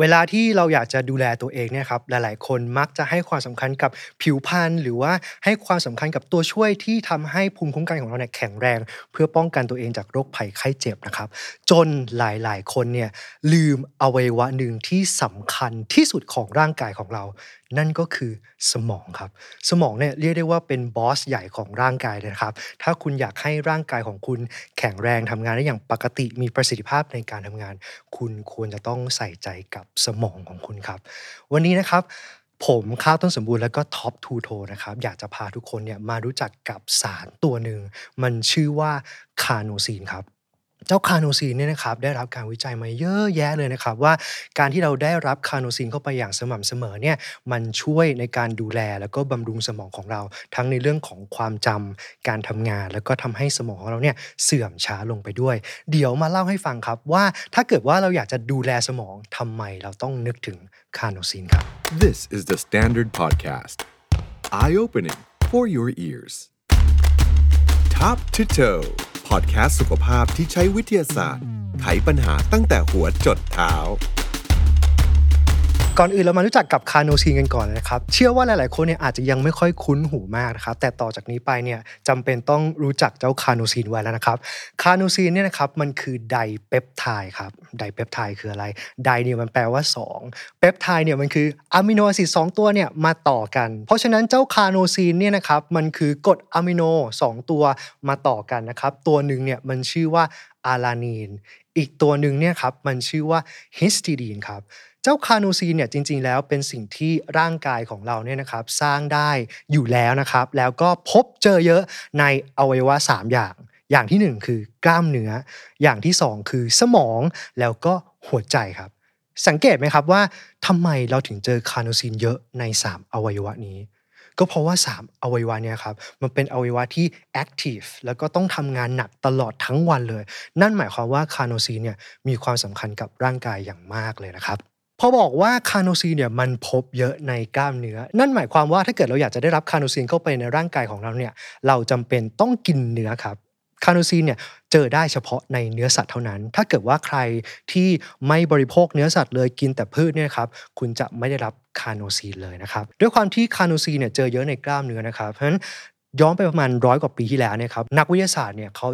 เวลาที่เราอยากจะดูแลตัวเองเนี่ยครับหลาย ๆ คนมักจะให้ความสำคัญกับผิวพรรณหรือว่าให้ความสำคัญกับตัวช่วยที่ทำให้ภูมิคุ้มกันของเราเนี่ยแข็งแรง เพื่อป้องกันตัวเองจากโรคภัยไข้เจ็บนะครับ จนหลาย ๆ คนเนี่ยลืมอวัยวะหนึ่งที่สำคัญที่สุดของร่างกายของเรานั่นก็คือสมองครับ สมองเนี่ยเรียกได้ว่าเป็นบอสใหญ่ของร่างกายเลยนะครับ ถ้าคุณอยากให้ร่างกายของคุณแข็งแรงทำงานได้อย่างปกติมีประสิทธิภาพในการทำงาน คุณควรจะต้องใส่ใจกับสมองของคุณครับ วันนี้นะครับผมข้าวต้นสมบูรณ์แล้วก็ Top to Toe นะครับ อยากจะพาทุกคนเนี่ยมารู้จักกับสารตัวหนึ่ง มันชื่อว่า carnosine ครับ เจ้า carnosine เนี่ยนะครับได้รับการวิจัยมาเยอะแยะเลยนะครับ ว่าการที่เราได้รับ carnosine เข้าไปอย่างสม่ำเสมอเนี่ยมันช่วยในการดูแลแล้วก็บำรุงสมองของเรา ทั้งในเรื่องของความจำการทำงาน แล้วก็ทำให้สมองของเราเนี่ยเสื่อมช้าลงไปด้วย เดี๋ยวมาเล่าให้ฟังครับว่าถ้าเกิดว่าเราอยากจะดูแลสมองทำไมเราต้องนึกถึง carnosine ครับ This is the Standard Podcast. Eye opening for your ears. Top to toe พอดแคสต์สุขภาพที่ใช้วิทยาศาสตร์ ไขปัญหาตั้งแต่หัวจดเท้า ก่อนอื่นเรามารู้จักกับ carnosine กันก่อนนะครับเชื่อว่าหลายๆคนเนี่ยอาจจะยังไม่ค่อยคุ้นหูมากนะครับแต่ต่อจากนี้ไปเนี่ยจำเป็นต้องรู้จักเจ้า carnosine ไว้แล้วนะครับ carnosine เนี่ยนะครับมันคือ dipeptide ครับ dipeptide คืออะไร di เนี่ยมันแปลว่า2เปปไทด์เนี่ยมันคือ amino acid 2ตัวเนี่ยมาต่อกัน เพราะฉะนั้นเจ้า carnosine เนี่ยนะครับมันคือกรดอะมิโน 2 ตัวมาต่อกันนะครับตัวหนึ่งเนี่ยมันชื่อว่า alanine อีกตัวหนึ่งเนี่ยครับมันชื่อว่า histidine ครับเจ้า carnosine เนี่ยจริง ๆ แล้วเป็นสิ่งที่ร่างกายของเราเนี่ยนะครับสร้างได้อยู่แล้วนะครับ แล้วก็พบเจอเยอะในอวัยวะ 3 อย่าง อย่างที่ 1 คือกล้ามเนื้อ อย่างที่ 2 คือสมองแล้วก็หัวใจครับ สังเกตไหมครับว่าทำไมเราถึงเจอ carnosine เยอะใน 3 อวัยวะนี้ก็เพราะว่า 3 อวัยวะเนี่ยครับมันเป็นอวัยวะที่ active แล้วก็ต้องทำงานหนักตลอดทั้งวันเลย นั่นหมายความว่า carnosine เนี่ยมีความสำคัญกับร่างกายอย่างมากเลยนะครับ พอบอกว่า carnosine เนี่ยมันพบเยอะในกล้ามเนื้อ นั่นหมายความว่าถ้าเกิดเราอยากจะได้รับ carnosine เข้าไปในร่างกายของเราเนี่ยเราจำเป็นต้องกินเนื้อครับ carnosine เนี่ยเจอได้เฉพาะในเนื้อสัตว์เท่านั้น ถ้าเกิดว่าใครที่ไม่บริโภคเนื้อสัตว์เลยกินแต่พืชเนี่ยครับคุณจะไม่ได้รับ carnosine เลยนะครับด้วยความที่ carnosine เนี่ยเจอเยอะในกล้ามเนื้อนะครับเพราะฉะนั้นย้อนไปประมาณร้อยกว่าปีที่แล้วเนี่ยครับนักวิทยาศาสตร์เนี่ยเขา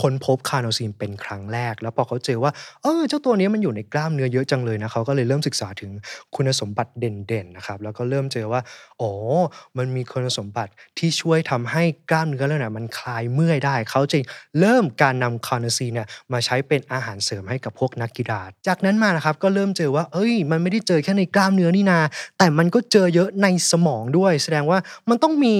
ค้นพบ carnosine เป็นครั้งแรก แล้วพอเขาเจอว่า เออเจ้าตัวนี้มันอยู่ในกล้ามเนื้อเยอะจังเลยนะเขาก็เลยเริ่มศึกษาถึงคุณสมบัติเด่นๆนะครับแล้วก็เริ่มเจอว่าอ๋อมันมีคุณสมบัติที่ช่วยทำให้กล้ามเนื้อเราเนี่ยมันคลายเมื่อยได้ เขาจึงเริ่มการนำคาโนซีนเนี่ยมาใช้เป็นอาหารเสริมให้กับพวกนักกีฬาจากนั้นมานะครับก็เริ่มเจอว่า เอ้ย มันไม่ได้เจอแค่ในกล้ามเนื้อนี่นา แต่มันก็เจอเยอะในสมองด้วย แสดงว่ามันต้องมี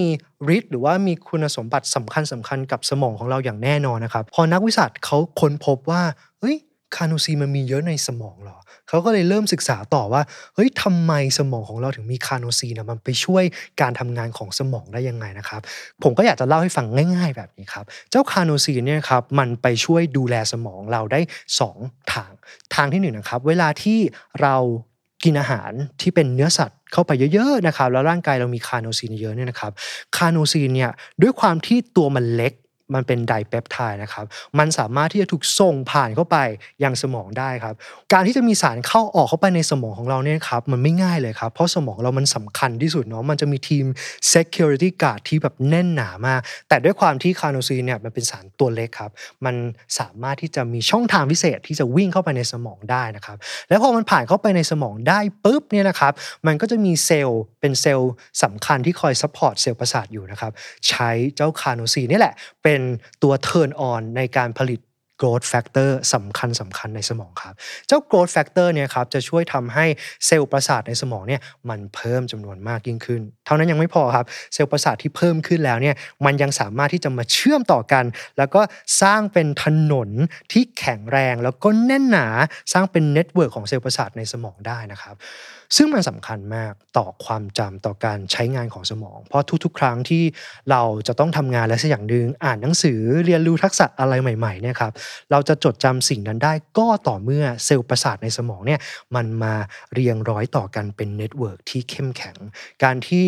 ฤทธิ์หรือว่ามีคุณสมบัติสำคัญสำคัญกับสมองของเราอย่างแน่นอนนะครับ พอนักวิทยาศาสตร์เขาค้นพบว่าเฮ้ย carnosine มันมีเยอะในสมองหรอ เขาก็เลยเริ่มศึกษาต่อว่า เฮ้ยทำไมสมองของเราถึงมี carnosine นะมันไปช่วยการทำงานของสมองได้ยังไงนะครับ ผมก็อยากจะเล่าให้ฟังง่าย ๆ แบบนี้ครับ เจ้า carnosine เนี่ยครับ มันไปช่วยดูแลสมองเราได้ 2 ทาง ทางที่1นงนะครับ เวลาที่เรา กินอาหารที่เป็นเนื้อสัตว์เข้าไปเยอะๆนะครับแล้วร่างกายเรามี carnosine เยอะเนี่ยนะครับ carnosine เนี่ยด้วยความที่ตัวมันเล็ก มันเป็น dipeptide นะครับ มันสามารถที่จะถูกส่งผ่านเข้าไปยังสมองได้ครับ การที่จะมีสารเข้าออกเข้าไปในสมองของเราเนี่ยครับมันไม่ง่ายเลยครับ เพราะสมองเรามันสำคัญที่สุดเนาะมันจะมีทีม security guard ที่แบบแน่นหนามาก แต่ด้วยความที่ carnosine เนี่ยมันเป็นสารตัวเล็กครับ มันสามารถที่จะมีช่องทางพิเศษที่จะวิ่งเข้าไปในสมองได้นะครับ แล้วพอมันผ่านเข้าไปในสมองได้ปุ๊บเนี่ยนะครับ มันก็จะมีเซลล์เป็นเซลล์สำคัญที่คอย support เซลล์ประสาทอยู่นะครับ ใช้เจ้า carnosine นี่แหละเป็นตัว turn on ในการผลิต growth factor สำคัญสำคัญในสมองครับ เจ้า growth factor เนี่ยครับจะช่วยทำให้เซลล์ประสาทในสมองเนี่ยมันเพิ่มจำนวนมากยิ่งขึ้น เท่านั้นยังไม่พอครับ เซลล์ประสาทที่เพิ่มขึ้นแล้วเนี่ยมันยังสามารถที่จะมาเชื่อมต่อกัน แล้วก็สร้างเป็นถนนที่แข็งแรง แล้วก็แน่นหนาสร้างเป็น network ของเซลล์ประสาทในสมองได้นะครับซึ่งมันสำคัญมากต่อความจำต่อการใช้งานของสมอง เพราะทุกๆ ครั้งที่เราจะต้องทำงานอะไรสักอย่างหนึ่งอ่านหนังสือเรียนรู้ทักษะอะไรใหม่ๆเนี่ยครับเราจะจดจำสิ่งนั้นได้ก็ต่อเมื่อเซลล์ประสาทในสมองเนี่ยมันมาเรียงร้อยต่อกันเป็น network ที่เข้มแข็ง การที่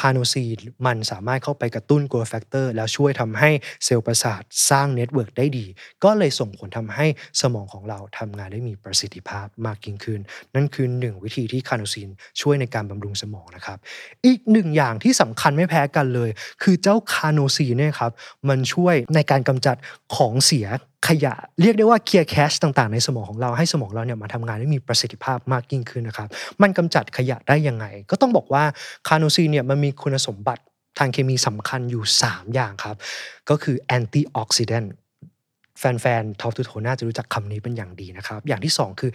carnosine มันสามารถเข้าไปกระตุ้น growth factor แล้วช่วยทำให้เซลล์ประสาทสร้าง network ได้ดี ก็เลยส่งผลทำให้สมองของเราทำงานได้มีประสิทธิภาพมากยิ่งขึ้น นั่นคือหนึ่งวิธีที่ carnosine ช่วยในการบำรุงสมองนะครับ อีกหนึ่งอย่างที่สำคัญไม่แพ้กันเลย คือเจ้า carnosine เนี่ยครับมันช่วยในการกำจัดของเสีย ขยะเรียกได้ว่า clear cache ต่างๆ ในสมองของเราให้สมองเราเนี่ยมาทำงานได้มีประสิทธิภาพมากยิ่งขึ้นนะครับ มันกำจัดขยะได้ยังไง ก็ต้องบอกว่า carnosine เนี่ยมันมีคุณสมบัติทางเคมีสำคัญอยู่ 3 อย่างครับ ก็คือ antioxidant แฟนๆ Top to Toe น่าจะรู้จักคำนี้เป็นอย่างดีนะครับ อย่างที่ 2 คือ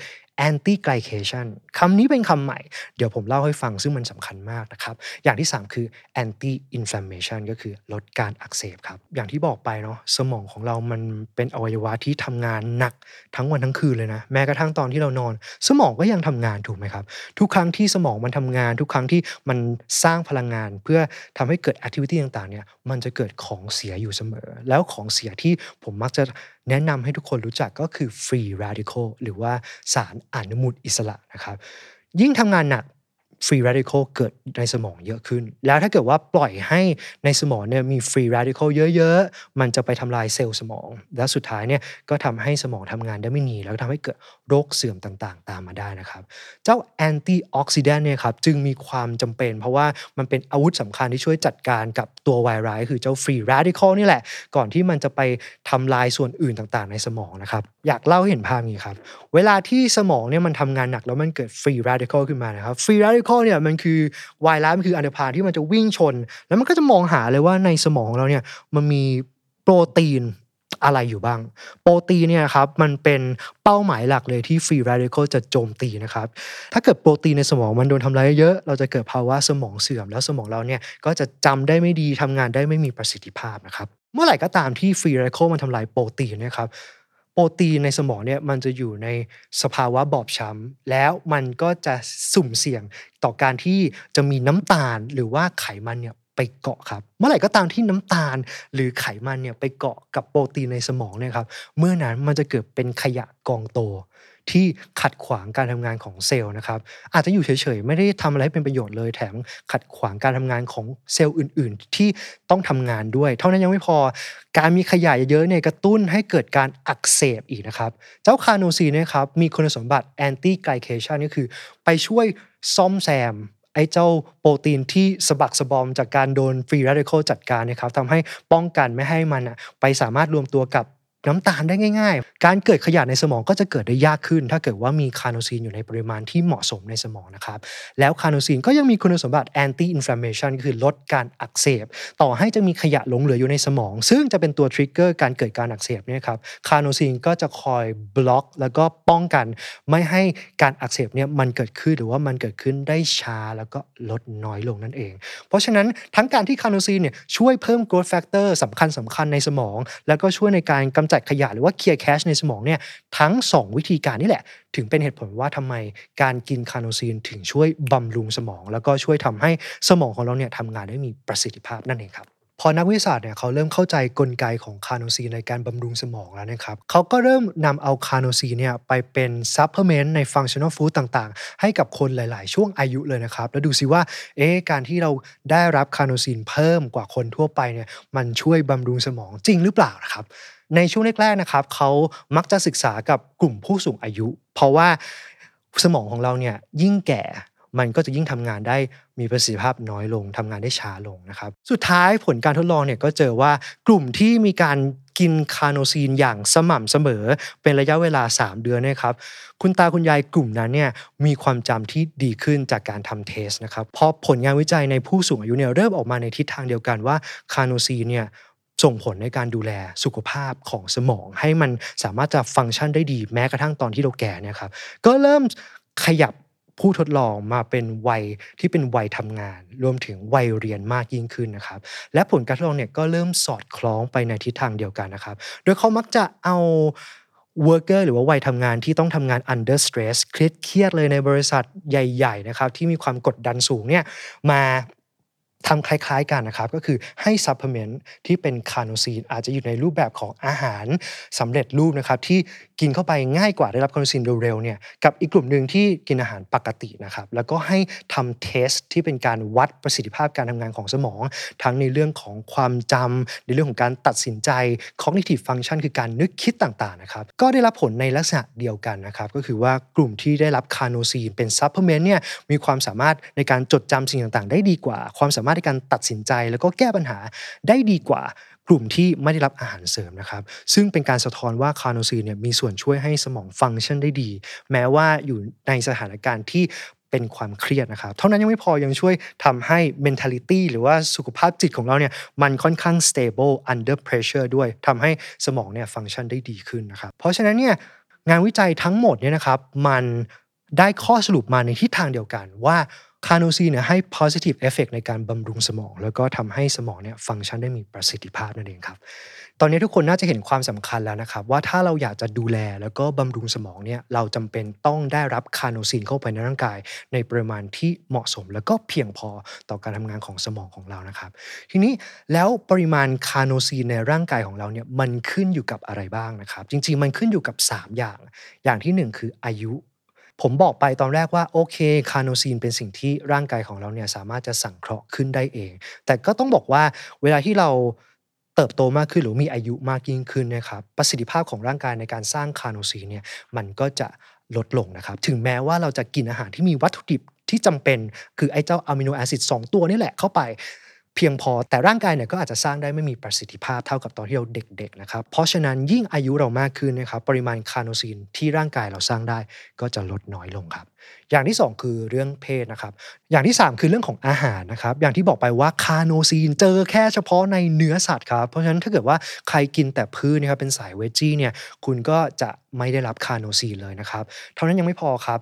anti glycation คำนี้เป็นคำใหม่ เดี๋ยวผมเล่าให้ฟังซึ่งมันสำคัญมากนะครับ อย่างที่ 3 คือ anti inflammation ก็คือลดการอักเสบครับ อย่างที่บอกไปเนาะสมองของเรามันเป็นอวัยวะที่ทำงานหนักทั้งวันทั้งคืนเลยนะ แม้กระทั่งตอนที่เรานอน สมองก็ยังทำงานถูกไหมครับ ทุกครั้งที่สมองมันทำงาน ทุกครั้งที่มันสร้างพลังงาน เพื่อทำให้เกิด activity ต่างๆเนี่ยมันจะเกิดของเสียอยู่เสมอ แล้วของเสียที่ผมมักจะ แนะนำให้ทุกคนรู้จักก็คือ free radical หรือว่าสารอนุมูลอิสระนะครับ ยิ่งทำงานหนัก free radical เกิดในสมองเยอะขึ้น แล้วถ้าเกิดว่าปล่อยให้ในสมองเนี่ยมี free radical เยอะๆ มันจะไปทำลายเซลล์สมอง และสุดท้ายเนี่ยก็ทำให้สมองทำงานได้ไม่ดีแล้วทำให้เกิดโรคเสื่อมต่างๆ ตามมาได้นะครับ เจ้า anti oxidant เนี่ยครับจึงมีความจำเป็น เพราะว่ามันเป็นอาวุธสำคัญที่ช่วยจัดการกับตัวไวรัสคือเจ้า free radical นี่แหละ ก่อนที่มันจะไปทำลายส่วนอื่นต่างๆ ในสมองนะครับ อยากเล่าเห็นภาพนี้ครับ เวลาที่สมองเนี่ยมันทำงานหนักแล้วมันเกิด free radical ขึ้นมานะครับ free radical เนี่ยมันคือไวรัสมันคืออันธพาลที่มันจะวิ่งชน แล้วมันก็จะมองหาเลยว่าในสมองของเราเนี่ยมันมีโปรตีนอะไรอยู่บ้าง โปรตีนเนี่ยครับมันเป็นเป้าหมายหลักเลยที่ free radical จะโจมตีนะครับถ้าเกิดโปรตีนในสมองมันโดนทำลายเยอะ เราจะเกิดภาวะสมองเสื่อม แล้วสมองเราเนี่ยก็จะจำได้ไม่ดีทำงานได้ไม่มีประสิทธิภาพนะครับเมื่อไหร่ก็ตามที่ free radical มันทำลายโปรตีนเนะครับ โปรตีนในสมองเนี่ยมันจะอยู่ในสภาวะบอบช้ำแล้วมันก็จะสุ่มเสี่ยงต่อการที่จะมีน้ำตาลหรือว่าไขมันเนี่ยไปเกาะครับ เมื่อไหร่ก็ตามที่น้ำตาลหรือไขมันเนี่ยไปเกาะกับโปรตีนในสมองเนี่ยครับ เมื่อนั้นมันจะเกิดเป็นขยะกองโต ที่ขัดขวางการทำงานของเซลล์นะครับอาจจะอยู่เฉยๆไม่ได้ทำอะไรให้เป็นประโยชน์เลยแถมขัดขวางการทำงานของเซลล์อื่น ๆ ที่ต้องทำงานด้วย เท่านั้นยังไม่พอ การมีขยะเยอะเนี่ยกระตุ้นให้เกิดการอักเสบอีกนะครับ เจ้าคาโนซีนะครับมีคุณสมบัติ anti glycation ก็คือ ไปช่วยซ่อมแซมไอ้เจ้าโปรตีนที่สะบักสะบอมจากการโดนฟรี a d ดิคอลจัดการนะครับทำให้ป้องกันไม่ให้มันอะไปสามารถรวมตัวกับ น้ำตาลได้ง่าย ๆ การเกิดขยะในสมองก็จะเกิดได้ยากขึ้น ถ้าเกิดว่ามี carnosine อยู่ในปริมาณที่เหมาะสมในสมองนะครับ แล้ว carnosine ก็ยังมีคุณสมบัติ anti inflammation ก็คือลดการอักเสบ ต่อให้จะมีขยะหลงเหลืออยู่ในสมอง ซึ่งจะเป็นตัว trigger การเกิดการอักเสบเนี่ยครับ carnosine ก็จะคอยบล็อก แล้วก็ป้องกันไม่ให้การอักเสบเนี่ยมันเกิดขึ้นหรือว่ามันเกิดขึ้นได้ช้าแล้วก็ลดน้อยลงนั่นเอง เพราะฉะนั้นทั้งการที่ carnosine เนี่ยช่วยเพิ่ม growth factor สำคัญสำคัญในสมอง แล้วก็ช่วยในการกำจัดขยะหรือว่า clear cache ในสมองเนี่ยทั้ง 2 วิธีการนี่แหละ ถึงเป็นเหตุผลว่าทำไมการกิน carnosine ถึงช่วยบำรุงสมอง แล้วก็ช่วยทำให้สมองของเราเนี่ยทำงานได้มีประสิทธิภาพนั่นเองครับ พอนักวิทยาศาสตร์เนี่ยเขาเริ่มเข้าใจกลไกของ carnosine ในการบำรุงสมองแล้วนะครับเขาก็เริ่มนำเอา carnosine เนี่ยไปเป็น supplement ใน functional food ต่างๆ ให้กับคนหลายๆ ช่วงอายุเลยนะครับ แล้วดูซิว่าเอ๊ะการที่เราได้รับ carnosine เพิ่มกว่าคนทั่วไปเนี่ยมันช่วยบำรุงสมองจริงหรือเปล่านะครับในช่วงแรกๆนะครับเขามักจะศึกษากับกลุ่มผู้สูงอายุ เพราะว่าสมองของเราเนี่ยยิ่งแก่ มันก็จะยิ่งทำงานได้มีประสิทธิภาพน้อยลงทำงานได้ช้าลงนะครับ สุดท้ายผลการทดลองเนี่ยก็เจอว่ากลุ่มที่มีการกิน carnosine อย่างสม่ำเสมอ เป็นระยะเวลา 3 เดือนนะครับคุณตาคุณยายกลุ่มนั้นเนี่ยมีความจำที่ดีขึ้นจากการทำเทสนะครับเพราะผลงานวิจัยในผู้สูงอายุเนี่ยเริ่มออกมาในทิศทางเดียวกันว่าคาโนซีนเนี่ยส่งผลในการดูแลสุขภาพของสมอง ให้มันสามารถจะฟังก์ชันได้ดีแม้กระทั่งตอนที่เราแก่เนี่ยครับก็เริ่มขยับ ผู้ทดลองมาเป็นวัยที่เป็นวัยทำงาน รวมถึงวัยเรียนมากยิ่งขึ้นนะครับ และผลการทดลองเนี่ยก็เริ่มสอดคล้องไปในทิศทางเดียวกันนะครับ โดยเขามักจะเอา worker หรือว่าวัยทำงานที่ต้องทำงาน under stress เครียดเครียดเลยในบริษัทใหญ่ๆนะครับที่มีความกดดันสูงเนี่ยมาทำคล้ายๆกันนะครับ ก็คือให้ supplement ที่เป็น carnosine อาจจะอยู่ในรูปแบบของอาหารสำเร็จรูปนะครับที่กินเข้าไปง่ายกว่าได้รับ carnosine เร็วๆเนี่ยกับอีกกลุ่มหนึ่งที่กินอาหารปกตินะครับแล้วก็ให้ทำ test ที่เป็นการวัดประสิทธิภาพการทำงานของสมอง ทั้งในเรื่องของความจำในเรื่องของการตัดสินใจ cognitive function คือการนึกคิดต่างๆนะครับก็ได้รับผลในลักษณะเดียวกันนะครับก็คือว่ากลุ่มที่ได้รับ carnosine เป็น supplement เนี่ยมีความสามารถในการจดจำสิ่งต่างๆ ได้ดีกว่า ความสามารถในการตัดสินใจ แล้วก็แก้ปัญหาได้ดีกว่า กลุ่มที่ไม่ได้รับอาหารเสริมนะครับ ซึ่งเป็นการสะท้อนว่า carnosine เนี่ยมีส่วนช่วยให้สมองฟังก์ชันได้ดี แม้ว่าอยู่ในสถานการณ์ที่เป็นความเครียดนะครับ เท่านั้นยังไม่พอยังช่วยทำให้ mentality หรือว่าสุขภาพจิตของเราเนี่ยมันค่อนข้าง stable under pressure ด้วยทำให้สมองเนี่ยฟังก์ชันได้ดีขึ้นนะครับ เพราะฉะนั้นเนี่ยงานวิจัยทั้งหมดเนี่ยนะครับมันได้ข้อสรุปมาในทิศทางเดียวกันว่า carnosine เนี่ยให้ positive effect ในการบำรุงสมอง แล้วก็ทำให้สมองเนี่ยฟังก์ชันได้มีประสิทธิภาพนั่นเองครับ ตอนนี้ทุกคนน่าจะเห็นความสำคัญแล้วนะครับ ว่าถ้าเราอยากจะดูแลแล้วก็บำรุงสมองเนี่ยเราจำเป็นต้องได้รับ carnosine เข้าไปในร่างกาย ในปริมาณที่เหมาะสม แล้วก็เพียงพอต่อการทำงานของสมองของเรานะครับ ทีนี้แล้วปริมาณ carnosine ในร่างกายของเราเนี่ยมันขึ้นอยู่กับอะไรบ้างนะครับ จริงๆ มันขึ้นอยู่กับ 3 อย่าง อย่างที่ 1 คืออายุ ผมบอกไปตอนแรกว่าโอเค carnosine เป็นสิ่งที่ร่างกายของเราเนี่ยสามารถจะสังเคราะห์ขึ้นได้เอง แต่ก็ต้องบอกว่าเวลาที่เราเติบโตมากขึ้นหรือมีอายุมากยิ่งขึ้นนะครับประสิทธิภาพของร่างกายในการสร้าง carnosine เนี่ยมันก็จะลดลงนะครับ ถึงแม้ว่าเราจะกินอาหารที่มีวัตถุดิบที่จำเป็นคือไอ้เจ้า amino acid 2ตัวนี่แหละเข้าไป เพียงพอแต่ร่างกายเนี่ยก็อาจจะสร้างได้ไม่มีประสิทธิภาพเท่ากับตอนที่เราเด็กๆนะครับเพราะฉะนั้นยิ่งอายุเรามากขึ้นนะครับปริมาณ carnosine ที่ร่างกายเราสร้างได้ก็จะลดน้อยลงครับ อย่างที่ 2 คือเรื่องเพศนะครับ อย่างที่ 3 คือเรื่องของอาหารนะครับ อย่างที่บอกไปว่า carnosine เจอแค่เฉพาะในเนื้อสัตว์ครับเพราะฉะนั้นถ้าเกิดว่าใครกินแต่พืชนะครับเป็นสายเวจี้เนี่ยคุณก็จะไม่ได้รับ carnosine เลยนะครับเท่านั้นยังไม่พอครับ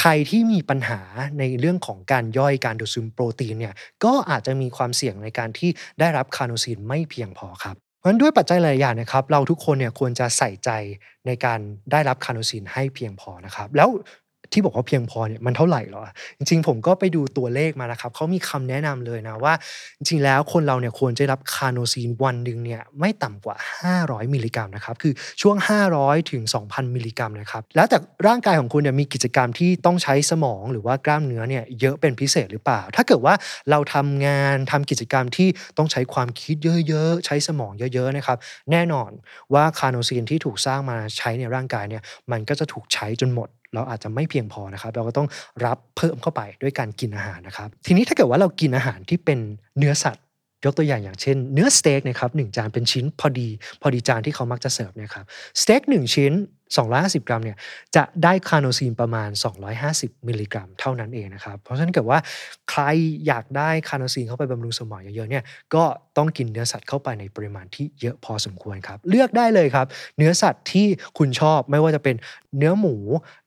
ใครที่มีปัญหาในเรื่องของการย่อยการดูดซึมโปรตีนเนี่ยก็อาจจะมีความเสี่ยงในการที่ได้รับ carnosine ไม่เพียงพอครับเพราะฉะนั้นด้วยปัจจัยหลายอย่างนะครับ เราทุกคนเนี่ยควรจะใส่ใจในการได้รับ carnosine ให้เพียงพอนะครับ แล้ว ที่บอกว่าเพียงพอเนี่ยมันเท่าไหร่หรอ จริง ๆ ผมก็ไปดูตัวเลขมานะครับเขามีคำแนะนำเลยนะว่า จริงๆแล้วคนเราเนี่ยควรจะรับ carnosine วันหนึ่งเนี่ยไม่ต่ำกว่า 500 มิลลิกรัมนะครับคือช่วง 500ถึง2,000 มิลลิกรัมนะครับแล้วแต่ร่างกายของคุณเนี่ยมีกิจกรรมที่ต้องใช้สมองหรือว่ากล้ามเนื้อเนี่ยเยอะเป็นพิเศษหรือเปล่า ถ้าเกิดว่าเราทำงานทำกิจกรรมที่ต้องใช้ความคิดเยอะๆใช้สมองเยอะๆนะครับแน่นอนว่า carnosine ที่ถูกสร้างมาใช้ในร่างกายเนี่ยมันก็จะถูกใช้จนหมด เราอาจจะไม่เพียงพอนะครับ เราก็ต้องรับเพิ่มเข้าไปด้วยการกินอาหารนะครับ ทีนี้ถ้าเกิดว่าเรากินอาหารที่เป็นเนื้อสัตว์ ยกตัวอย่างอย่างเช่น เนื้อสเต็กนะครับหนึ่งจานเป็นชิ้นพอดีพอดีจานที่เขามักจะเสิร์ฟเนี่ยครับสเต็กหนึ่งชิ้น 250 กรัมเนี่ยจะได้ carnosine ประมาณ 250 มิลลิกรัม เท่านั้นเองนะครับ เพราะฉะนั้นเกิดว่าใครอยากได้ carnosine เข้าไปบำรุงสมองเยอะๆเนี่ยก็ต้องกินเนื้อสัตว์เข้าไปในปริมาณที่เยอะพอสมควรครับ เลือกได้เลยครับ เนื้อสัตว์ที่คุณชอบไม่ว่าจะเป็นเนื้อหมู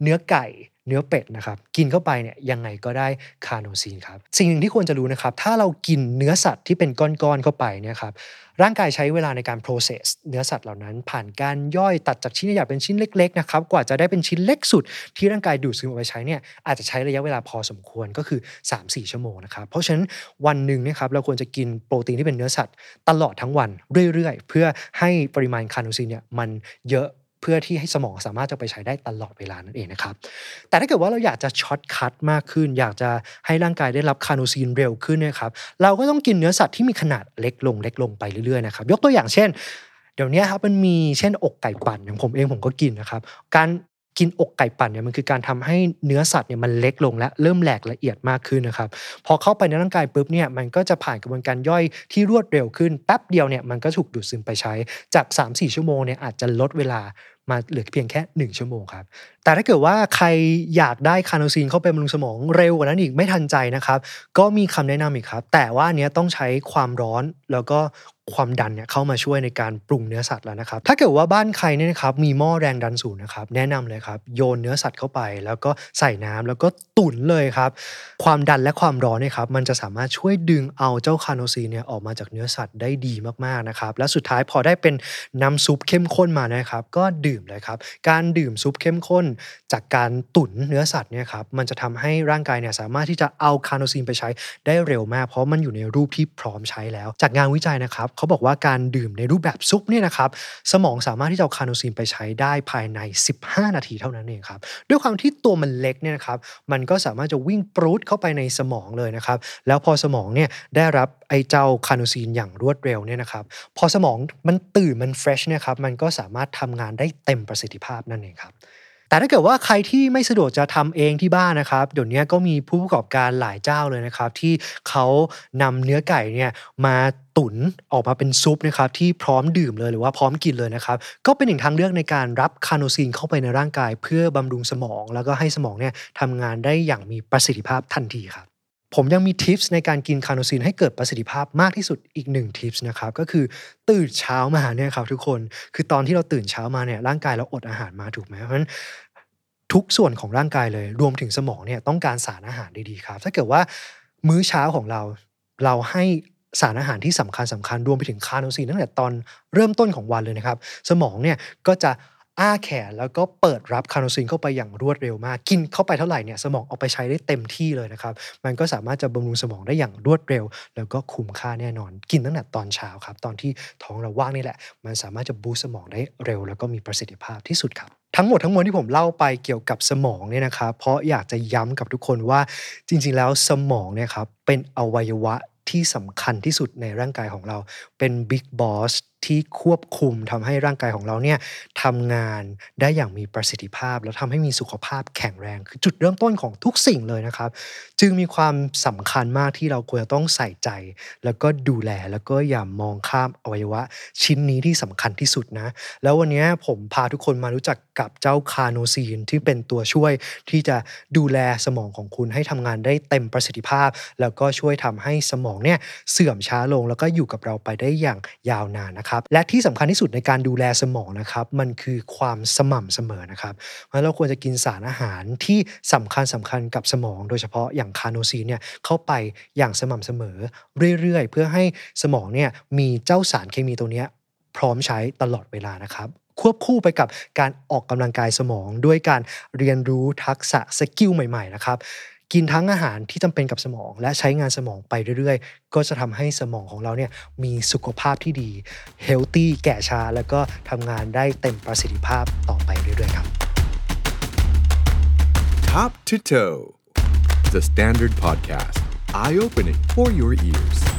เนื้อไก่ เนื้อเป็ดนะครับกินเข้าไปเนี่ยยังไงก็ได้คาโนซีนครับสิ่งหนึ่งที่ควรจะรู้นะครับถ้าเรากินเนื้อสัตว์ที่เป็นก้อนๆเข้าไปเนี่ยครับร่างกายใช้เวลาในการ process เนื้อสัตว์เหล่านั้น ผ่านการย่อยตัดจากชิ้นใหญ่เป็นชิ้นเล็กๆนะครับกว่าจะได้เป็นชิ้นเล็กสุด ที่ร่างกายดูดซึมเอาไปใช้เนี่ยอาจจะใช้ระยะเวลาพอสมควรก็คือ 3-4 ชั่วโมงนะครับเพราะฉะนั้นวันหนึ่งนะครับเราควรจะกินโปรตีนที่เป็นเนื้อสัตว์ ตลอดทั้งวันเรื่อยๆ เพื่อให้ปริมาณ carnosine เนี่ยมันเยอะ เพื่อที่ให้สมองสามารถจะไปใช้ได้ตลอดเวลานั่นเองนะครับ แต่ถ้าเกิดว่าเราอยากจะ shortcut มากขึ้น อยากจะให้ร่างกายได้รับ carnosine เร็วขึ้นนะครับ เราก็ต้องกินเนื้อสัตว์ที่มีขนาดเล็กลงเล็กลงไปเรื่อยๆนะครับ ยกตัวอย่างเช่นเดี๋ยวนี้ครับมันมีเช่นอกไก่ปั่นอย่างผมเองผมก็กินนะครับ การ กินอกไก่ปั่นเนี่ยมันคือการทำให้เนื้อสัตว์เนี่ยมันเล็กลงและเริ่มแหลกละเอียดมากขึ้นนะครับพอเข้าไปในร่างกายปุ๊บเนี่ยมันก็จะผ่านกระบวนการย่อยที่รวดเร็วขึ้นแป๊บเดียวเนี่ยมันก็ถูกดูดซึมไปใช้จาก 3-4 ชั่วโมงเนี่ยอาจจะลดเวลามาเหลือเพียงแค่ 1 ชั่วโมงครับ แต่ถ้าเกิดว่าใครอยากได้คาโนซีนเข้าไปบำรุงสมองเร็วกว่านั้นอีกไม่ทันใจนะครับ ก็มีคำแนะนำอีกครับ แต่ว่าเนี้ยต้องใช้ความร้อนแล้วก็ ความดันเนี่ยเข้ามาช่วยในการปรุงเนื้อสัตว์แล้วนะครับ ถ้าเกิดว่าบ้านใครเนี่ยนะครับมีหม้อแรงดันสูงนะครับแนะนำเลยครับโยนเนื้อสัตว์เข้าไป แล้วก็ใส่น้ำแล้วก็ตุ๋นเลยครับ ความดันและความร้อนเนี่ยครับมันจะสามารถช่วยดึงเอาเจ้าคาโนซีเนี่ยออกมาจากเนื้อสัตว์ได้ดีมากๆนะครับ และสุดท้ายพอได้เป็นน้ำซุปเข้มข้นมานะครับ ก็ดื่มเลยครับ การดื่มซุปเข้มข้น จากการตุ๋นเนื้อสัตว์เนี่ยครับมันจะทำให้ร่างกายเนี่ยสามารถที่จะเอาคาโนซีนไปใช้ได้เร็วมาก เพราะมันอยู่ในรูปที่พร้อมใช้แล้ว จากงานวิจัยนะครับเขาบอกว่าการดื่มในรูปแบบซุปเนี่ยนะครับสมองสามารถที่จะเอา carnosine ไปใช้ได้ภายใน 15 นาทีเท่านั้นเองครับด้วยความที่ตัวมันเล็กเนี่ยนะครับมันก็สามารถจะวิ่งปรูดเข้าไปในสมองเลยนะครับแล้วพอสมองเนี่ยได้รับไอ้เจ้า carnosine อย่างรวดเร็วเนี่ยนะครับพอสมองมันตื่นมัน fresh เนี่ยครับมันก็สามารถทำงานได้เต็มประสิทธิภาพนั่นเองครับ แต่ถ้าเกิดว่าใครที่ไม่สะดวกจะทำเองที่บ้านนะครับเดี๋ยวนี้ก็มีผู้ประกอบการหลายเจ้าเลยนะครับ ที่เขานำเนื้อไก่เนี่ยมาตุ๋นออกมาเป็นซุปนะครับที่พร้อมดื่มเลยหรือว่าพร้อมกินเลยนะครับก็เป็นหนึ่งทางเลือกในการรับ carnosine เข้าไปในร่างกาย เพื่อบำรุงสมอง แล้วก็ให้สมองเนี่ยทำงานได้อย่างมีประสิทธิภาพทันทีครับ ผมยังมี tips ในการกิน carnosine ให้เกิดประสิทธิภาพมากที่สุดอีกหนึ่ง tips นะครับก็คือตื่นเช้ามาเนี่ยครับทุกคน คือตอนที่เราตื่นเช้ามาเนี่ยร่างกายเราอดอาหารมาถูกไหมเพราะฉะนั้นทุกส่วนของร่างกายเลยรวมถึงสมองเนี่ยต้องการสารอาหารดีๆครับ ถ้าเกิดว่ามื้อเช้าของเราเราให้สารอาหารที่สำคัญสำคัญรวมไปถึง carnosine ตั้งแต่ตอนเริ่มต้นของวันเลยนะครับ สมองเนี่ยก็จะ อ้าแขนแล้วก็เปิดรับ carnosine เข้าไปอย่างรวดเร็วมาก กินเข้าไปเท่าไหร่เนี่ยสมองเอาไปใช้ได้เต็มที่เลยนะครับ มันก็สามารถจะบำรุงสมองได้อย่างรวดเร็ว แล้วก็คุ้มค่าแน่นอน กินตั้งแต่ตอนเช้าครับ ตอนที่ท้องเราว่างนี่แหละ มันสามารถจะ boost สมองได้เร็ว แล้วก็มีประสิทธิภาพที่สุดครับทั้งหมดทั้งมวลที่ผมเล่าไปเกี่ยวกับสมองเนี่ยนะครับเพราะอยากจะย้ำกับทุกคนว่าจริง ๆ แล้วสมองเนี่ยครับเป็นอวัยวะที่สำคัญที่สุดในร่างกายของเราเป็นบิ๊กบอส ที่ควบคุมทำให้ร่างกายของเราเนี่ยทำงานได้อย่างมีประสิทธิภาพ แล้วทำให้มีสุขภาพแข็งแรง คือจุดเริ่มต้นของทุกสิ่งเลยนะครับ จึงมีความสำคัญมากที่เราควรจะต้องใส่ใจ แล้วก็ดูแลแล้วก็อย่ามองข้ามอวัยวะ ชิ้นนี้ที่สำคัญที่สุดนะ แล้ววันนี้ผมพาทุกคนมารู้จักกับเจ้าคาโนซีนที่เป็นตัวช่วยที่จะดูแลสมองของคุณให้ทำงานได้เต็มประสิทธิภาพ แล้วก็ช่วยทำให้สมองเนี่ยเสื่อมช้าลงแล้วก็อยู่กับเราไปได้อย่างยาวนานนะครับและที่สำคัญที่สุดในการดูแลสมองนะครับมันคือความสม่ำเสมอนะครับเพราะเราควรจะกินสารอาหารที่สำคัญสำคัญกับสมอง โดยเฉพาะอย่าง carnosine เนี่ยเข้าไปอย่างสม่ำเสมอเรื่อยๆ เพื่อให้สมองเนี่ยมีเจ้าสารเคมีตัวเนี้ยพร้อมใช้ตลอดเวลานะครับควบคู่ไปกับการออกกำลังกายสมองด้วยการเรียนรู้ทักษะ skill ใหม่ๆนะครับ กินทั้งอาหารที่จำเป็นกับสมอง และใช้งานสมองไปเรื่อยๆ ก็จะทำให้สมองของเราเนี่ยมีสุขภาพที่ดี healthy แก่ช้า แล้วก็ทำงานได้เต็มประสิทธิภาพต่อไปเรื่อยๆครับ Top to Toe, the Standard Podcast, eye opening for your ears.